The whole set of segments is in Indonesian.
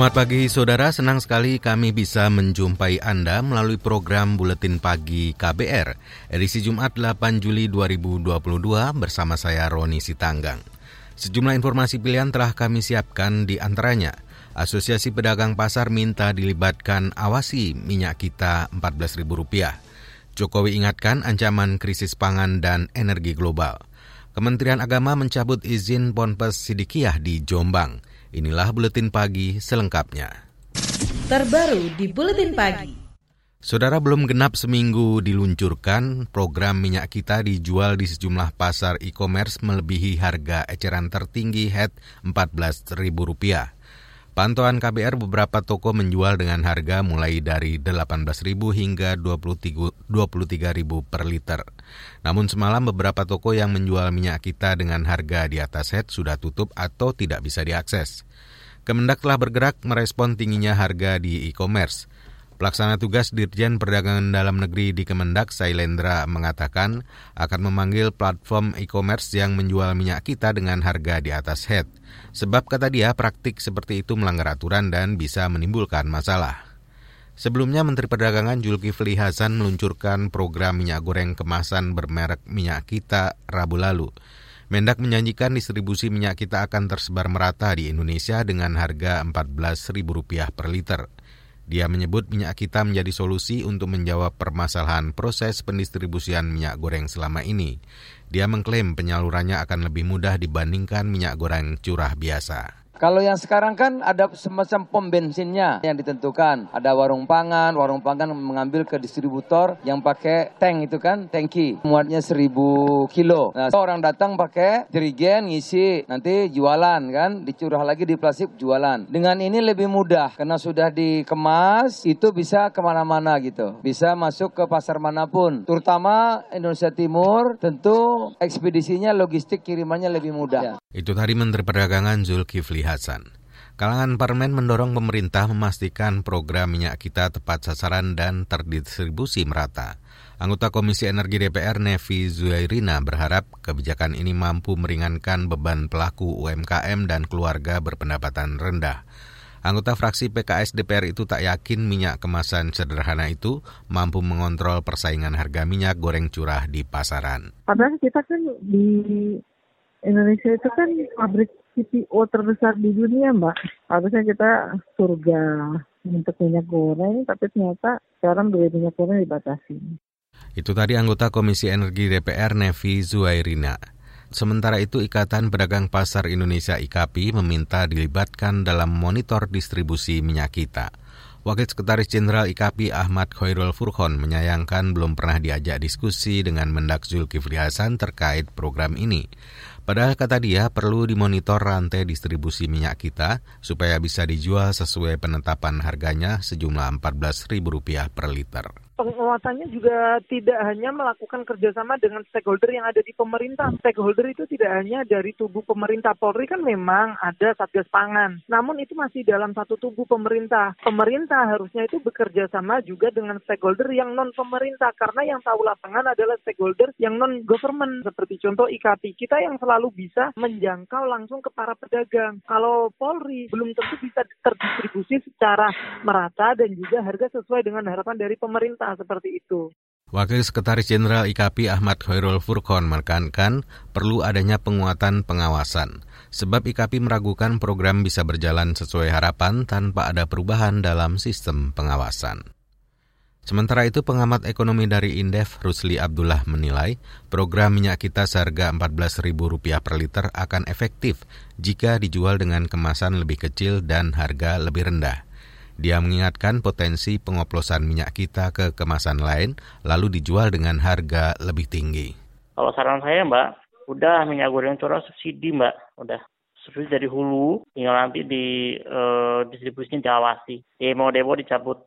Selamat pagi saudara, senang sekali kami bisa menjumpai Anda melalui program Buletin Pagi KBR, edisi Jumat 8 Juli 2022 bersama saya Roni Sitanggang. Sejumlah informasi pilihan telah kami siapkan di antaranya. Asosiasi Pedagang Pasar minta dilibatkan awasi minyak kita Rp14.000. Jokowi ingatkan ancaman krisis pangan dan energi global. Kementerian Agama mencabut izin Ponpes Sidikiyah di Jombang. Inilah buletin pagi selengkapnya. Terbaru di buletin pagi. Saudara belum genap seminggu diluncurkan, program minyak kita dijual di sejumlah pasar e-commerce melebihi harga eceran tertinggi head Rp14.000. Pantauan KBR beberapa toko menjual dengan harga mulai dari 18.000 hingga 23.000 per liter. Namun semalam beberapa toko yang menjual minyak kita dengan harga di atas head sudah tutup atau tidak bisa diakses. Kemendak telah bergerak merespon tingginya harga di e-commerce. Pelaksana tugas Dirjen Perdagangan Dalam Negeri di Kemendak, Sailendra, mengatakan akan memanggil platform e-commerce yang menjual minyak kita dengan harga di atas head. Sebab kata dia praktik seperti itu melanggar aturan dan bisa menimbulkan masalah. Sebelumnya Menteri Perdagangan Zulkifli Hasan meluncurkan program minyak goreng kemasan bermerek minyak kita Rabu lalu. Mendak menjanjikan distribusi minyak kita akan tersebar merata di Indonesia dengan harga Rp14.000 per liter. Dia menyebut minyak kita menjadi solusi untuk menjawab permasalahan proses pendistribusian minyak goreng selama ini. Dia mengklaim penyalurannya akan lebih mudah dibandingkan minyak goreng curah biasa. Kalau yang sekarang kan ada semacam pom bensinnya yang ditentukan. Ada warung pangan, warung pangan mengambil ke distributor yang pakai tank itu kan, tangki. Muatnya 1000 kilo. Nah, orang datang pakai jerigen ngisi, nanti jualan kan, dicurah lagi di plastik jualan. Dengan ini lebih mudah karena sudah dikemas, itu bisa ke mana-mana gitu. Bisa masuk ke pasar mana pun. Terutama Indonesia Timur, tentu ekspedisinya, logistik kirimannya lebih mudah. Itu tadi Menteri Perdagangan Zulkifli Hasan. Kalangan parlemen mendorong pemerintah memastikan program minyak kita tepat sasaran dan terdistribusi merata. Anggota Komisi Energi DPR Nevi Zuairina berharap kebijakan ini mampu meringankan beban pelaku UMKM dan keluarga berpendapatan rendah. Anggota fraksi PKS DPR itu tak yakin minyak kemasan sederhana itu mampu mengontrol persaingan harga minyak goreng curah di pasaran. Padahal kita kan di Indonesia itu kan pabrik CPO terbesar di dunia, Mbak. Harusnya kita surga untuk minyak goreng, tapi ternyata sekarang beli minyak goreng dibatasi. Itu tadi anggota Komisi Energi DPR Nevi Zuairina. Sementara itu Ikatan Pedagang Pasar Indonesia IKAPI meminta dilibatkan dalam monitor distribusi minyak kita. Wakil Sekretaris Jenderal IKAPI Ahmad Khairul Furkhon menyayangkan belum pernah diajak diskusi dengan Mendak Zulkifli Hasan terkait program ini. Padahal kata dia perlu dimonitor rantai distribusi minyak kita supaya bisa dijual sesuai penetapan harganya sejumlah Rp14.000 per liter penguatannya juga tidak hanya melakukan kerjasama dengan stakeholder yang ada di pemerintah. Stakeholder itu tidak hanya dari tubuh pemerintah Polri kan memang ada satgas pangan. Namun itu masih dalam satu tubuh pemerintah. Pemerintah harusnya itu bekerja sama juga dengan stakeholder yang non pemerintah karena yang tahu lapangan adalah stakeholder yang non government seperti contoh IKP kita yang selalu bisa menjangkau langsung ke para pedagang. Kalau Polri belum tentu bisa terdistribusi secara merata dan juga harga sesuai dengan harapan dari pemerintah seperti itu. Wakil Sekretaris Jenderal IKP Ahmad Khairul Furqon menekankan perlu adanya penguatan pengawasan, sebab IKP meragukan program bisa berjalan sesuai harapan tanpa ada perubahan dalam sistem pengawasan. Sementara itu pengamat ekonomi dari Indef Rusli Abdullah menilai program minyak kita seharga Rp14.000 per liter akan efektif jika dijual dengan kemasan lebih kecil dan harga lebih rendah. Dia mengingatkan potensi pengoplosan minyak kita ke kemasan lain lalu dijual dengan harga lebih tinggi. Kalau saran saya Mbak, udah minyak goreng curah subsidi Mbak, udah subsidi dari hulu, tinggal nanti di uh, distribusinya diawasi. Demo-demo dicabut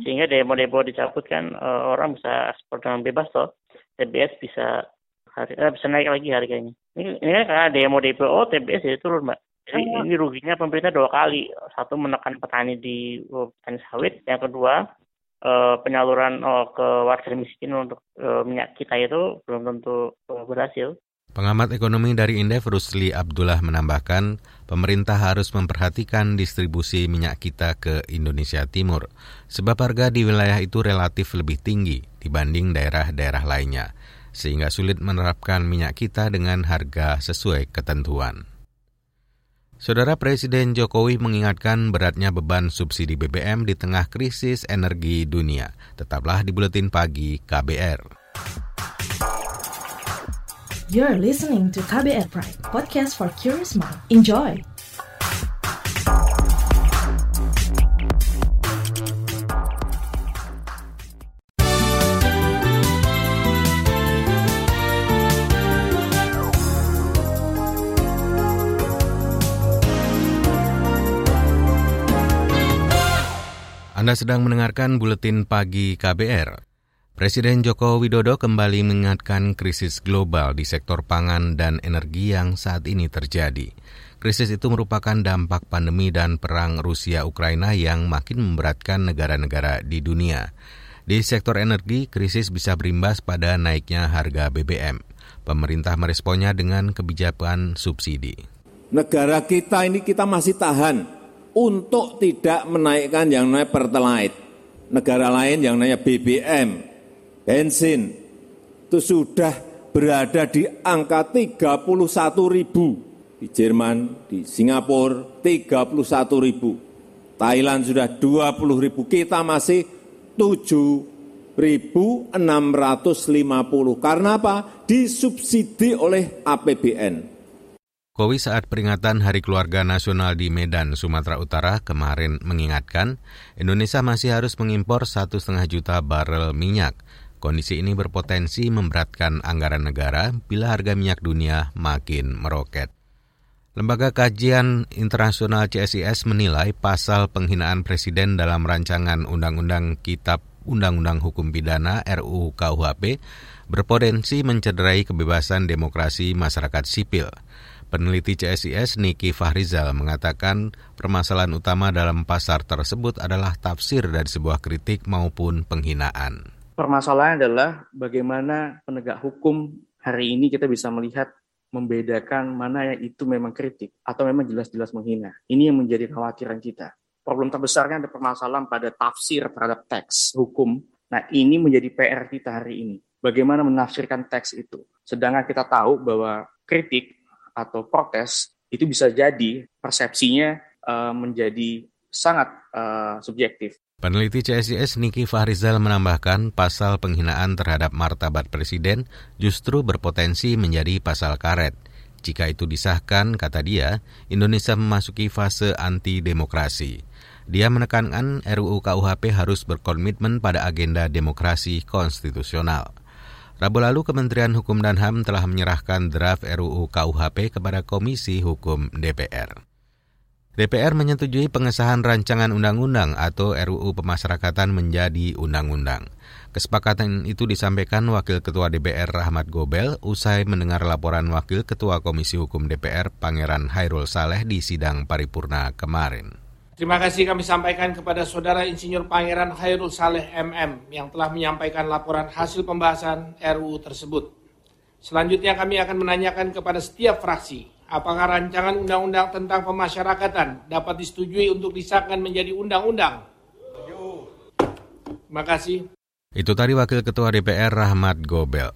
Sehingga demo-demo dicabut kan uh, orang bisa ekspor dengan bebas toh. TBS bisa harga, eh, bisa naik lagi harganya. Ini, ini kan karena demo DPO TBS jadi turun mbak. Jadi oh. ini ruginya pemerintah dua kali. Satu menekan petani di uh, petani sawit. Yang kedua uh, penyaluran uh, ke warga miskin untuk uh, minyak kita itu belum tentu uh, berhasil. Pengamat ekonomi dari Indef Rusli Abdullah menambahkan, pemerintah harus memperhatikan distribusi minyak kita ke Indonesia Timur, sebab harga di wilayah itu relatif lebih tinggi dibanding daerah-daerah lainnya, sehingga sulit menerapkan minyak kita dengan harga sesuai ketentuan. Saudara Presiden Jokowi mengingatkan beratnya beban subsidi BBM di tengah krisis energi dunia. Tetaplah di Buletin Pagi KBR. You're listening to KBR Pride, podcast for curious mind. Enjoy! Anda sedang mendengarkan buletin pagi KBR. Presiden Joko Widodo kembali mengingatkan krisis global di sektor pangan dan energi yang saat ini terjadi. Krisis itu merupakan dampak pandemi dan perang Rusia-Ukraina yang makin memberatkan negara-negara di dunia. Di sektor energi, krisis bisa berimbas pada naiknya harga BBM. Pemerintah meresponnya dengan kebijakan subsidi. Negara kita ini kita masih tahan untuk tidak menaikkan yang namanya Pertalite. Negara lain yang namanya BBM, bensin itu sudah berada di angka 31 ribu. Di Jerman, di Singapura 31 ribu. Thailand sudah 20 ribu. Kita masih 7.650. Karena apa? Disubsidi oleh APBN. Kowi saat peringatan Hari Keluarga Nasional di Medan, Sumatera Utara kemarin mengingatkan Indonesia masih harus mengimpor satu setengah juta barel minyak Kondisi ini berpotensi memberatkan anggaran negara bila harga minyak dunia makin meroket. Lembaga Kajian Internasional CSIS menilai pasal penghinaan presiden dalam rancangan Undang-Undang Kitab Undang-Undang Hukum Pidana RUU KUHP berpotensi mencederai kebebasan demokrasi masyarakat sipil. Peneliti CSIS Niki Fahrizal mengatakan permasalahan utama dalam pasar tersebut adalah tafsir dari sebuah kritik maupun penghinaan permasalahannya adalah bagaimana penegak hukum hari ini kita bisa melihat membedakan mana yang itu memang kritik atau memang jelas-jelas menghina. Ini yang menjadi kekhawatiran kita. Problem terbesarnya ada permasalahan pada tafsir terhadap teks hukum. Nah, ini menjadi PR kita hari ini. Bagaimana menafsirkan teks itu. Sedangkan kita tahu bahwa kritik atau protes itu bisa jadi persepsinya uh, menjadi sangat uh, subjektif. Peneliti CSIS Niki Fahrizal menambahkan pasal penghinaan terhadap martabat presiden justru berpotensi menjadi pasal karet. Jika itu disahkan, kata dia, Indonesia memasuki fase anti-demokrasi. Dia menekankan RUU KUHP harus berkomitmen pada agenda demokrasi konstitusional. Rabu lalu Kementerian Hukum dan HAM telah menyerahkan draft RUU KUHP kepada Komisi Hukum DPR. DPR menyetujui pengesahan rancangan undang-undang atau RUU Pemasyarakatan menjadi undang-undang. Kesepakatan itu disampaikan Wakil Ketua DPR Rahmat Gobel usai mendengar laporan Wakil Ketua Komisi Hukum DPR Pangeran Hairul Saleh di sidang paripurna kemarin. Terima kasih kami sampaikan kepada Saudara Insinyur Pangeran Hairul Saleh MM yang telah menyampaikan laporan hasil pembahasan RUU tersebut. Selanjutnya kami akan menanyakan kepada setiap fraksi apakah rancangan undang-undang tentang pemasyarakatan dapat disetujui untuk disahkan menjadi undang-undang? Terima kasih. Itu tadi Wakil Ketua DPR Rahmat Gobel.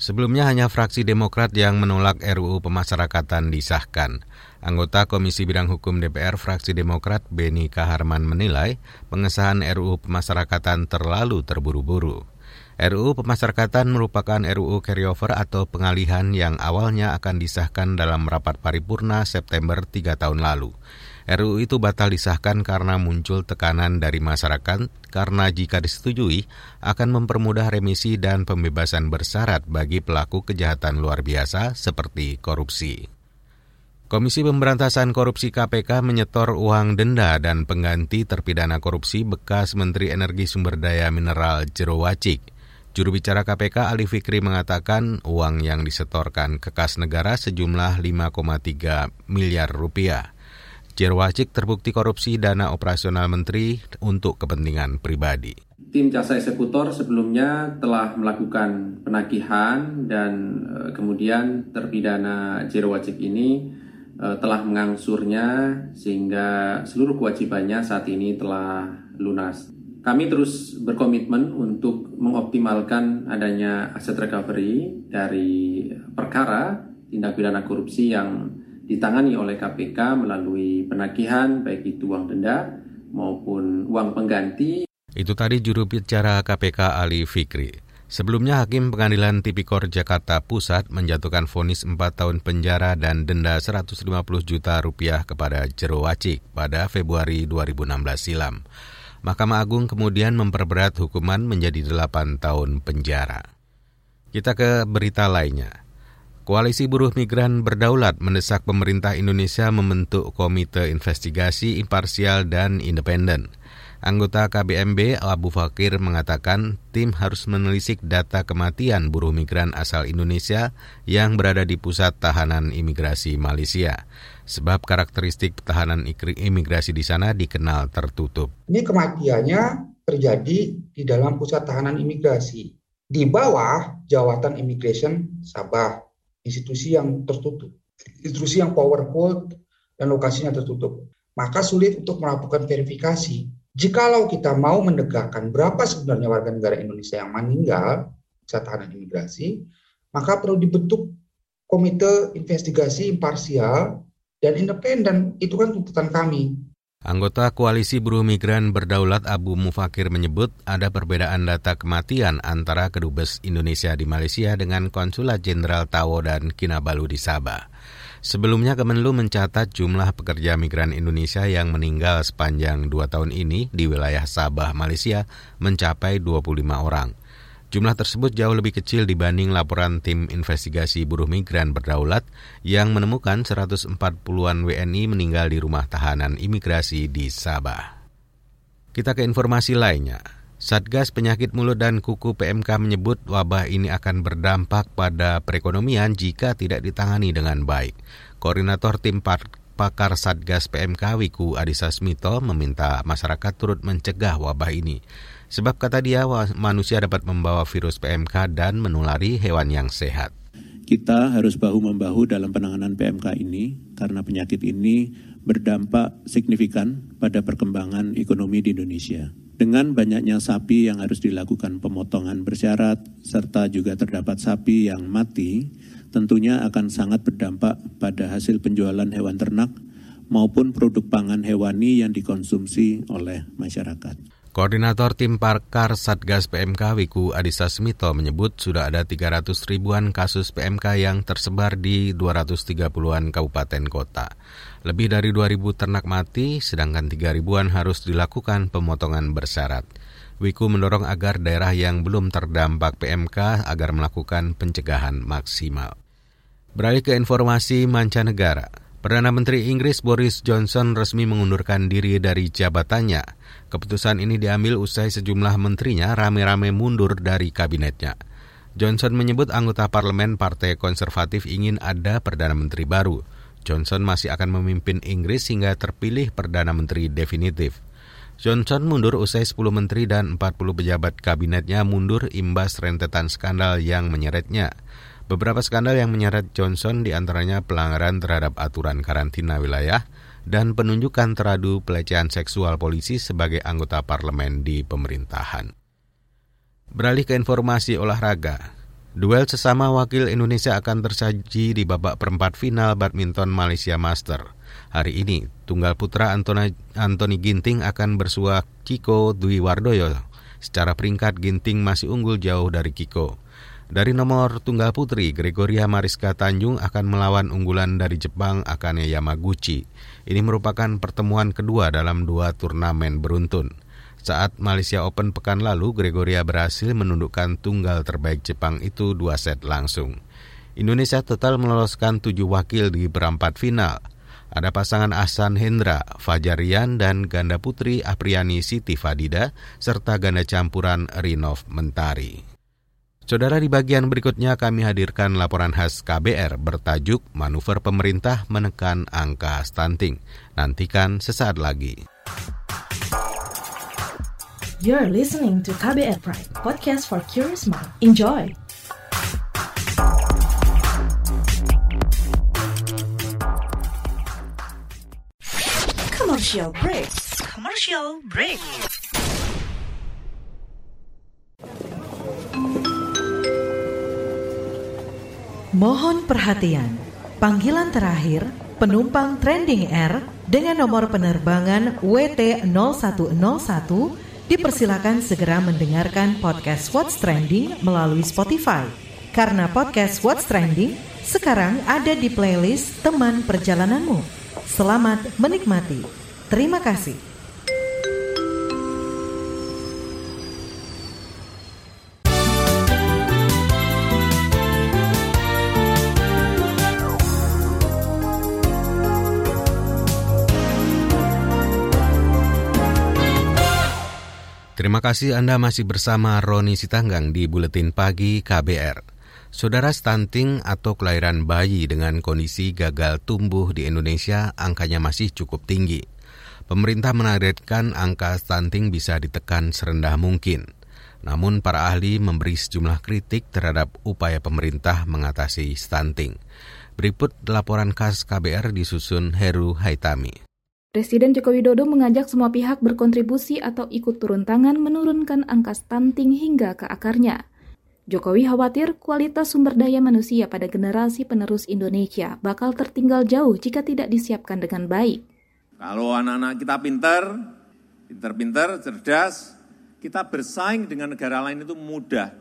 Sebelumnya hanya fraksi Demokrat yang menolak RUU pemasyarakatan disahkan. Anggota Komisi Bidang Hukum DPR fraksi Demokrat Beni Kaharman menilai pengesahan RUU pemasyarakatan terlalu terburu-buru. RUU Pemasyarakatan merupakan RUU carryover atau pengalihan yang awalnya akan disahkan dalam rapat paripurna September tiga tahun lalu. RUU itu batal disahkan karena muncul tekanan dari masyarakat karena jika disetujui akan mempermudah remisi dan pembebasan bersyarat bagi pelaku kejahatan luar biasa seperti korupsi. Komisi Pemberantasan Korupsi KPK menyetor uang denda dan pengganti terpidana korupsi bekas Menteri Energi Sumber Daya Mineral Jero Wacik. Juru bicara KPK Ali Fikri mengatakan uang yang disetorkan ke kas negara sejumlah 5,3 miliar rupiah. Jero Wacik terbukti korupsi dana operasional menteri untuk kepentingan pribadi. Tim jasa eksekutor sebelumnya telah melakukan penagihan dan eh, kemudian terpidana Jero Wacik ini telah mengangsurnya sehingga seluruh kewajibannya saat ini telah lunas. Kami terus berkomitmen untuk mengoptimalkan adanya aset recovery dari perkara tindak pidana korupsi yang ditangani oleh KPK melalui penagihan baik itu uang denda maupun uang pengganti. Itu tadi juru bicara KPK Ali Fikri. Sebelumnya Hakim Pengadilan Tipikor Jakarta Pusat menjatuhkan vonis 4 tahun penjara dan denda 150 juta rupiah kepada Jero Wacik pada Februari 2016 silam. Mahkamah Agung kemudian memperberat hukuman menjadi 8 tahun penjara. Kita ke berita lainnya. Koalisi Buruh Migran Berdaulat mendesak pemerintah Indonesia membentuk komite investigasi imparsial dan independen. Anggota KBMB Abu Fakir mengatakan tim harus menelisik data kematian buruh migran asal Indonesia yang berada di pusat tahanan imigrasi Malaysia. Sebab karakteristik tahanan imigrasi di sana dikenal tertutup. Ini kematiannya terjadi di dalam pusat tahanan imigrasi. Di bawah jawatan immigration Sabah, institusi yang tertutup. Institusi yang powerful dan lokasinya tertutup. Maka sulit untuk melakukan verifikasi Jikalau kita mau menegakkan berapa sebenarnya warga negara Indonesia yang meninggal saat tahanan imigrasi, maka perlu dibentuk komite investigasi imparsial dan independen. Itu kan tuntutan kami. Anggota Koalisi Buruh Migran Berdaulat Abu Mufakir menyebut ada perbedaan data kematian antara Kedubes Indonesia di Malaysia dengan Konsulat Jenderal Tawo dan Kinabalu di Sabah. Sebelumnya Kemenlu mencatat jumlah pekerja migran Indonesia yang meninggal sepanjang dua tahun ini di wilayah Sabah, Malaysia mencapai 25 orang. Jumlah tersebut jauh lebih kecil dibanding laporan tim investigasi buruh migran berdaulat yang menemukan 140-an WNI meninggal di rumah tahanan imigrasi di Sabah. Kita ke informasi lainnya. Satgas Penyakit Mulut dan Kuku PMK menyebut wabah ini akan berdampak pada perekonomian jika tidak ditangani dengan baik. Koordinator tim pakar Satgas PMK Wiku Adhisa Smito meminta masyarakat turut mencegah wabah ini. Sebab kata dia manusia dapat membawa virus PMK dan menulari hewan yang sehat. Kita harus bahu-membahu dalam penanganan PMK ini karena penyakit ini berdampak signifikan pada perkembangan ekonomi di Indonesia. Dengan banyaknya sapi yang harus dilakukan pemotongan bersyarat, serta juga terdapat sapi yang mati, tentunya akan sangat berdampak pada hasil penjualan hewan ternak maupun produk pangan hewani yang dikonsumsi oleh masyarakat. Koordinator Tim Parkar Satgas PMK Wiku Adhisa Smito menyebut sudah ada 300 ribuan kasus PMK yang tersebar di 230-an kabupaten kota. Lebih dari 2.000 ternak mati, sedangkan 3 ribuan harus dilakukan pemotongan bersyarat. Wiku mendorong agar daerah yang belum terdampak PMK agar melakukan pencegahan maksimal. Beralih ke informasi mancanegara. Perdana Menteri Inggris Boris Johnson resmi mengundurkan diri dari jabatannya. Keputusan ini diambil usai sejumlah menterinya rame-rame mundur dari kabinetnya. Johnson menyebut anggota parlemen Partai Konservatif ingin ada Perdana Menteri baru. Johnson masih akan memimpin Inggris hingga terpilih Perdana Menteri definitif. Johnson mundur usai 10 menteri dan 40 pejabat kabinetnya mundur imbas rentetan skandal yang menyeretnya. Beberapa skandal yang menyeret Johnson di antaranya pelanggaran terhadap aturan karantina wilayah dan penunjukan teradu pelecehan seksual polisi sebagai anggota parlemen di pemerintahan. Beralih ke informasi olahraga, Duel sesama wakil Indonesia akan tersaji di babak perempat final badminton Malaysia Master. Hari ini, tunggal putra Antoni, Anthony Ginting akan bersua Kiko Dwi Wardoyo. Secara peringkat, Ginting masih unggul jauh dari Kiko. Dari nomor tunggal putri, Gregoria Mariska Tanjung akan melawan unggulan dari Jepang Akane Yamaguchi. Ini merupakan pertemuan kedua dalam dua turnamen beruntun. Saat Malaysia Open pekan lalu, Gregoria berhasil menundukkan tunggal terbaik Jepang itu dua set langsung. Indonesia total meloloskan tujuh wakil di berempat final. Ada pasangan Ahsan Hendra, Fajarian, dan ganda putri Apriani Siti Fadida, serta ganda campuran Rinov Mentari. Saudara di bagian berikutnya kami hadirkan laporan khas KBR bertajuk Manuver Pemerintah Menekan Angka Stunting. Nantikan sesaat lagi. You're listening to KBR Pride, podcast for curious mind. Enjoy! Commercial break. Commercial break. Mohon perhatian, panggilan terakhir penumpang Trending Air dengan nomor penerbangan WT0101 dipersilakan segera mendengarkan podcast What's Trending melalui Spotify. Karena podcast What's Trending sekarang ada di playlist teman perjalananmu. Selamat menikmati. Terima kasih. Terima kasih Anda masih bersama Roni Sitanggang di Buletin Pagi KBR. Saudara stunting atau kelahiran bayi dengan kondisi gagal tumbuh di Indonesia angkanya masih cukup tinggi. Pemerintah menargetkan angka stunting bisa ditekan serendah mungkin. Namun para ahli memberi sejumlah kritik terhadap upaya pemerintah mengatasi stunting. Berikut laporan khas KBR disusun Heru Haitami. Presiden Joko Widodo mengajak semua pihak berkontribusi atau ikut turun tangan menurunkan angka stunting hingga ke akarnya. Jokowi khawatir kualitas sumber daya manusia pada generasi penerus Indonesia bakal tertinggal jauh jika tidak disiapkan dengan baik. Kalau anak-anak kita pintar, pintar-pintar, cerdas, kita bersaing dengan negara lain itu mudah.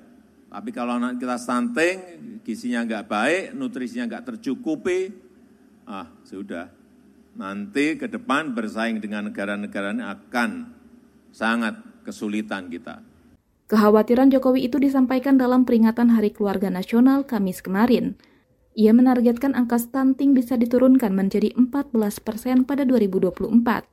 Tapi kalau anak kita stunting, gizinya nggak baik, nutrisinya nggak tercukupi, ah sudah, nanti ke depan bersaing dengan negara-negara ini akan sangat kesulitan kita. Kekhawatiran Jokowi itu disampaikan dalam peringatan Hari Keluarga Nasional Kamis kemarin. Ia menargetkan angka stunting bisa diturunkan menjadi 14 persen pada 2024.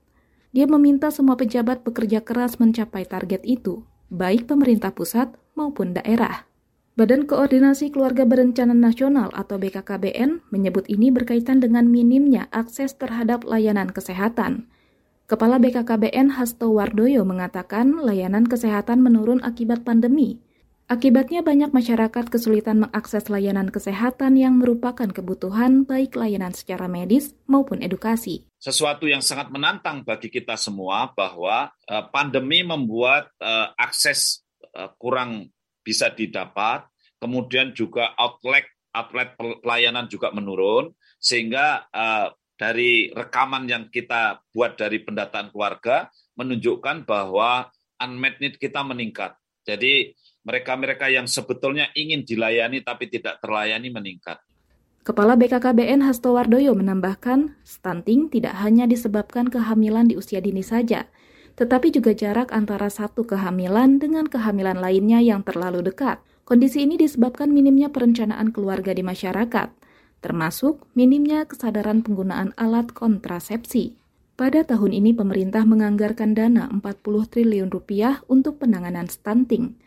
Dia meminta semua pejabat bekerja keras mencapai target itu, baik pemerintah pusat maupun daerah. Badan Koordinasi Keluarga Berencana Nasional atau BKKBN menyebut ini berkaitan dengan minimnya akses terhadap layanan kesehatan. Kepala BKKBN Hasto Wardoyo mengatakan layanan kesehatan menurun akibat pandemi. Akibatnya banyak masyarakat kesulitan mengakses layanan kesehatan yang merupakan kebutuhan baik layanan secara medis maupun edukasi. Sesuatu yang sangat menantang bagi kita semua bahwa uh, pandemi membuat uh, akses uh, kurang bisa didapat, kemudian juga outlet outlet pelayanan juga menurun sehingga uh, dari rekaman yang kita buat dari pendataan keluarga menunjukkan bahwa unmet need kita meningkat. Jadi mereka-mereka yang sebetulnya ingin dilayani tapi tidak terlayani meningkat. Kepala BKKBN Hasto Wardoyo menambahkan, stunting tidak hanya disebabkan kehamilan di usia dini saja, tetapi juga jarak antara satu kehamilan dengan kehamilan lainnya yang terlalu dekat. Kondisi ini disebabkan minimnya perencanaan keluarga di masyarakat, termasuk minimnya kesadaran penggunaan alat kontrasepsi. Pada tahun ini pemerintah menganggarkan dana 40 triliun rupiah untuk penanganan stunting.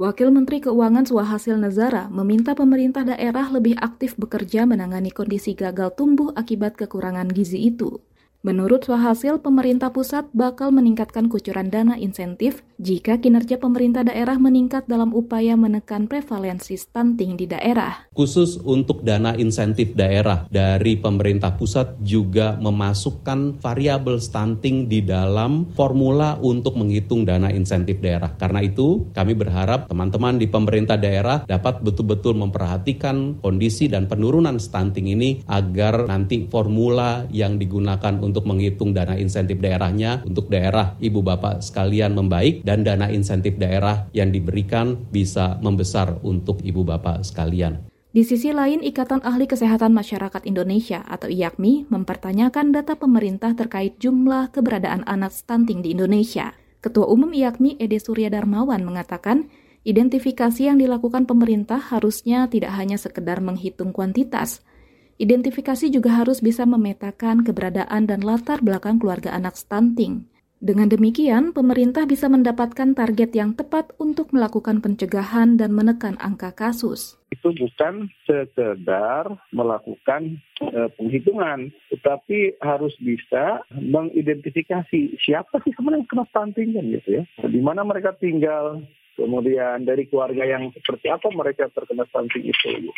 Wakil Menteri Keuangan Suhasil Nazara meminta pemerintah daerah lebih aktif bekerja menangani kondisi gagal tumbuh akibat kekurangan gizi itu. Menurut Suhasil, pemerintah pusat bakal meningkatkan kucuran dana insentif jika kinerja pemerintah daerah meningkat dalam upaya menekan prevalensi stunting di daerah. Khusus untuk dana insentif daerah dari pemerintah pusat juga memasukkan variabel stunting di dalam formula untuk menghitung dana insentif daerah. Karena itu, kami berharap teman-teman di pemerintah daerah dapat betul-betul memperhatikan kondisi dan penurunan stunting ini agar nanti formula yang digunakan untuk menghitung dana insentif daerahnya untuk daerah ibu bapak sekalian membaik dan dana insentif daerah yang diberikan bisa membesar untuk ibu bapak sekalian. Di sisi lain, Ikatan Ahli Kesehatan Masyarakat Indonesia atau IAKMI mempertanyakan data pemerintah terkait jumlah keberadaan anak stunting di Indonesia. Ketua Umum IAKMI Ede Surya Darmawan mengatakan, Identifikasi yang dilakukan pemerintah harusnya tidak hanya sekedar menghitung kuantitas. Identifikasi juga harus bisa memetakan keberadaan dan latar belakang keluarga anak stunting. Dengan demikian, pemerintah bisa mendapatkan target yang tepat untuk melakukan pencegahan dan menekan angka kasus. Itu bukan sekedar melakukan e, penghitungan, tetapi harus bisa mengidentifikasi siapa sih sebenarnya kena stunting kan gitu ya. Di mana mereka tinggal, kemudian dari keluarga yang seperti apa mereka terkena stunting itu.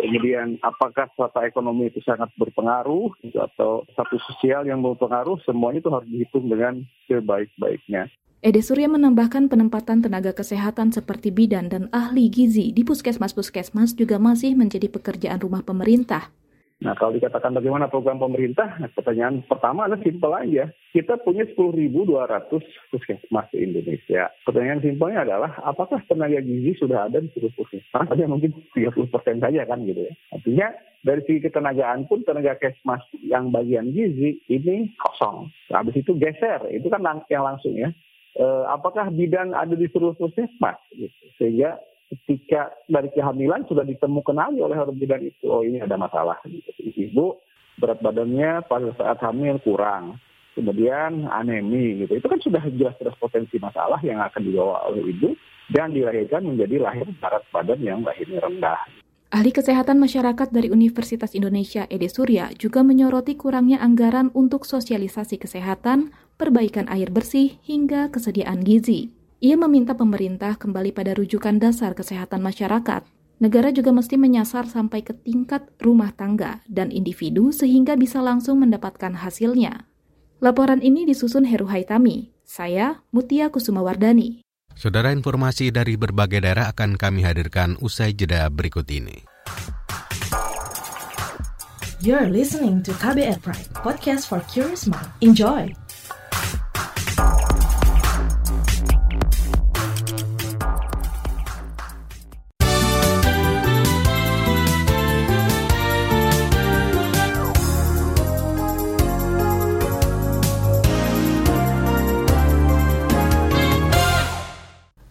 Kemudian apakah strata ekonomi itu sangat berpengaruh atau satu sosial yang berpengaruh, semuanya itu harus dihitung dengan sebaik-baiknya. Ede Surya menambahkan penempatan tenaga kesehatan seperti bidan dan ahli gizi di puskesmas-puskesmas juga masih menjadi pekerjaan rumah pemerintah. Nah, kalau dikatakan bagaimana program pemerintah, nah, pertanyaan pertama adalah simpel aja. Kita punya 10.200 puskesmas di Indonesia. Pertanyaan simpelnya adalah, apakah tenaga gizi sudah ada di seluruh puskesmas? Ada mungkin 30 persen saja kan gitu ya. Artinya, dari segi ketenagaan pun tenaga kesmas yang bagian gizi ini kosong. Nah, habis itu geser, itu kan yang langsung ya. E, apakah bidan ada di seluruh puskesmas? Gitu. Sehingga ketika dari kehamilan sudah ditemukan lagi oleh orang bidan itu oh ini ada masalah gitu. ibu berat badannya pada saat hamil kurang kemudian anemi gitu itu kan sudah jelas jelas potensi masalah yang akan dibawa oleh ibu dan dilahirkan menjadi lahir berat badan yang lahirnya rendah. Ahli Kesehatan Masyarakat dari Universitas Indonesia Ede Surya juga menyoroti kurangnya anggaran untuk sosialisasi kesehatan, perbaikan air bersih, hingga kesediaan gizi. Ia meminta pemerintah kembali pada rujukan dasar kesehatan masyarakat. Negara juga mesti menyasar sampai ke tingkat rumah tangga dan individu sehingga bisa langsung mendapatkan hasilnya. Laporan ini disusun Heru Haitami. Saya Mutia Kusumawardani. Saudara informasi dari berbagai daerah akan kami hadirkan usai jeda berikut ini. You're listening to KBR Pride, podcast for curious mind. Enjoy!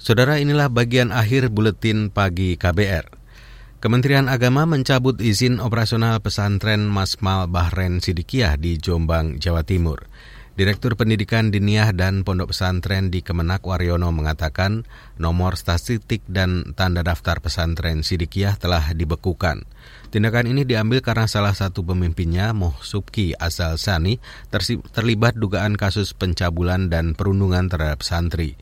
Saudara inilah bagian akhir buletin pagi KBR. Kementerian Agama mencabut izin operasional pesantren Masmal Bahren Sidikiah di Jombang, Jawa Timur. Direktur Pendidikan Diniyah dan Pondok Pesantren di Kemenak Waryono mengatakan nomor statistik dan tanda daftar pesantren Sidikiah telah dibekukan. Tindakan ini diambil karena salah satu pemimpinnya, Moh Subki Asal Sani, terlibat dugaan kasus pencabulan dan perundungan terhadap santri.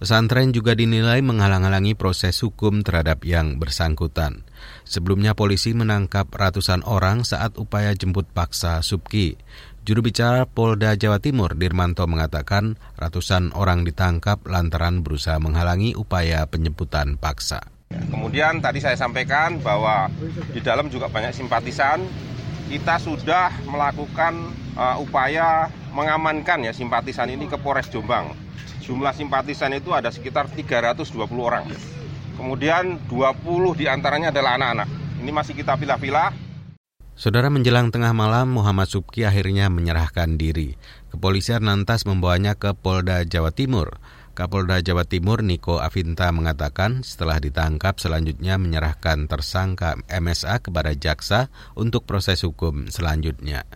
Pesantren juga dinilai menghalang-halangi proses hukum terhadap yang bersangkutan. Sebelumnya polisi menangkap ratusan orang saat upaya jemput paksa Subki. Juru bicara Polda Jawa Timur Dirmanto mengatakan ratusan orang ditangkap lantaran berusaha menghalangi upaya penjemputan paksa. Kemudian tadi saya sampaikan bahwa di dalam juga banyak simpatisan. Kita sudah melakukan uh, upaya mengamankan ya simpatisan ini ke Polres Jombang jumlah simpatisan itu ada sekitar 320 orang. Kemudian 20 di antaranya adalah anak-anak. Ini masih kita pilah-pilah. Saudara menjelang tengah malam, Muhammad Subki akhirnya menyerahkan diri. Kepolisian lantas membawanya ke Polda Jawa Timur. Kapolda Jawa Timur Niko Avinta mengatakan setelah ditangkap selanjutnya menyerahkan tersangka MSA kepada jaksa untuk proses hukum selanjutnya.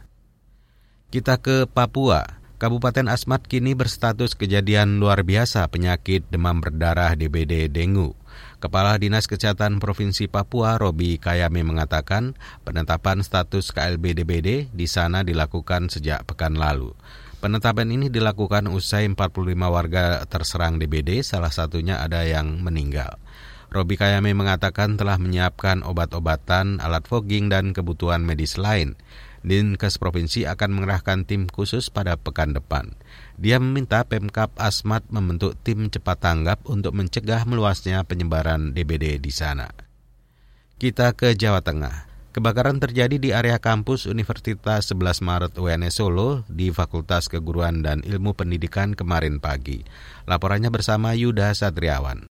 Kita ke Papua. Kabupaten Asmat kini berstatus kejadian luar biasa penyakit demam berdarah DBD dengu. Kepala Dinas Kesehatan Provinsi Papua Robi Kayame mengatakan penetapan status KLB DBD di sana dilakukan sejak pekan lalu. Penetapan ini dilakukan usai 45 warga terserang DBD, salah satunya ada yang meninggal. Robi Kayame mengatakan telah menyiapkan obat-obatan, alat fogging, dan kebutuhan medis lain. Dinkes Provinsi akan mengerahkan tim khusus pada pekan depan. Dia meminta Pemkap Asmat membentuk tim cepat tanggap untuk mencegah meluasnya penyebaran DBD di sana. Kita ke Jawa Tengah. Kebakaran terjadi di area kampus Universitas 11 Maret UNS Solo di Fakultas Keguruan dan Ilmu Pendidikan kemarin pagi. Laporannya bersama Yuda Satriawan.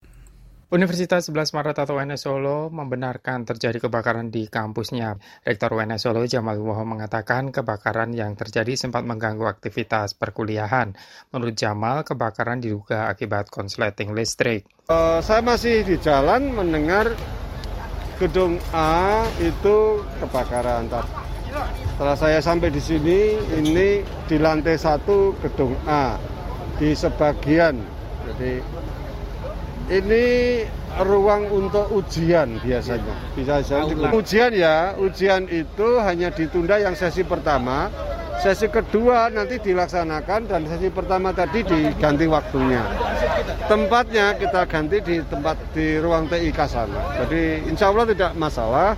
Universitas 11 Maret atau UNS Solo membenarkan terjadi kebakaran di kampusnya. Rektor UNS Solo Jamal Woho mengatakan kebakaran yang terjadi sempat mengganggu aktivitas perkuliahan. Menurut Jamal, kebakaran diduga akibat konsleting listrik. Uh, saya masih di jalan mendengar gedung A itu kebakaran. Setelah saya sampai di sini, ini di lantai satu gedung A di sebagian. Jadi ini ruang untuk ujian biasanya. Bisa jadi ujian ya, ujian itu hanya ditunda yang sesi pertama, sesi kedua nanti dilaksanakan dan sesi pertama tadi diganti waktunya. Tempatnya kita ganti di tempat di ruang TIK sana. Jadi insya Allah tidak masalah.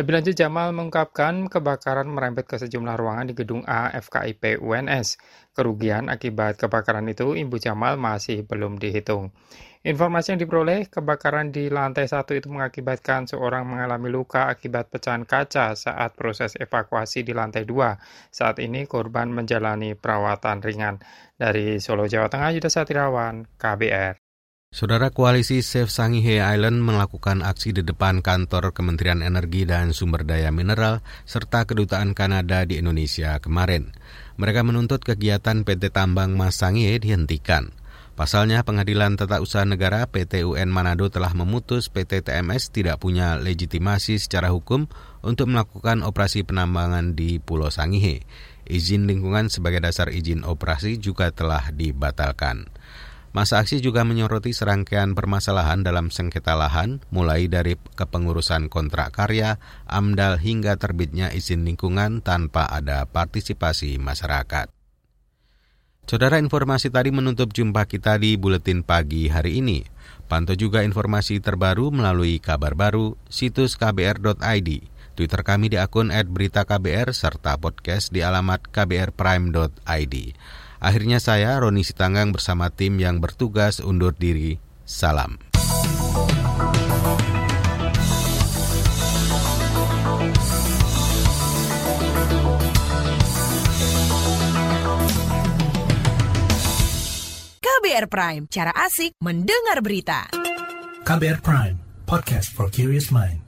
Lebih lanjut, Jamal mengungkapkan kebakaran merembet ke sejumlah ruangan di gedung A FKIP UNS. Kerugian akibat kebakaran itu, Ibu Jamal masih belum dihitung. Informasi yang diperoleh, kebakaran di lantai satu itu mengakibatkan seorang mengalami luka akibat pecahan kaca saat proses evakuasi di lantai dua. Saat ini korban menjalani perawatan ringan. Dari Solo, Jawa Tengah, Yudha Satirawan, KBR. Saudara Koalisi Save Sangihe Island melakukan aksi di depan kantor Kementerian Energi dan Sumber Daya Mineral serta Kedutaan Kanada di Indonesia kemarin. Mereka menuntut kegiatan PT Tambang Mas Sangihe dihentikan. Pasalnya, Pengadilan Tata Usaha Negara PT UN Manado telah memutus PT TMS tidak punya legitimasi secara hukum untuk melakukan operasi penambangan di Pulau Sangihe. Izin lingkungan sebagai dasar izin operasi juga telah dibatalkan. Masa aksi juga menyoroti serangkaian permasalahan dalam sengketa lahan, mulai dari kepengurusan kontrak karya, AMDAL hingga terbitnya izin lingkungan tanpa ada partisipasi masyarakat. Saudara informasi tadi menutup jumpa kita di Buletin Pagi hari ini. Pantau juga informasi terbaru melalui kabar baru, situs kbr.id, Twitter kami di akun @beritaKBR serta podcast di alamat kbrprime.id. Akhirnya saya, Roni Sitanggang bersama tim yang bertugas undur diri. Salam. KBR Prime, cara asik mendengar berita. KBR Prime, podcast for curious mind.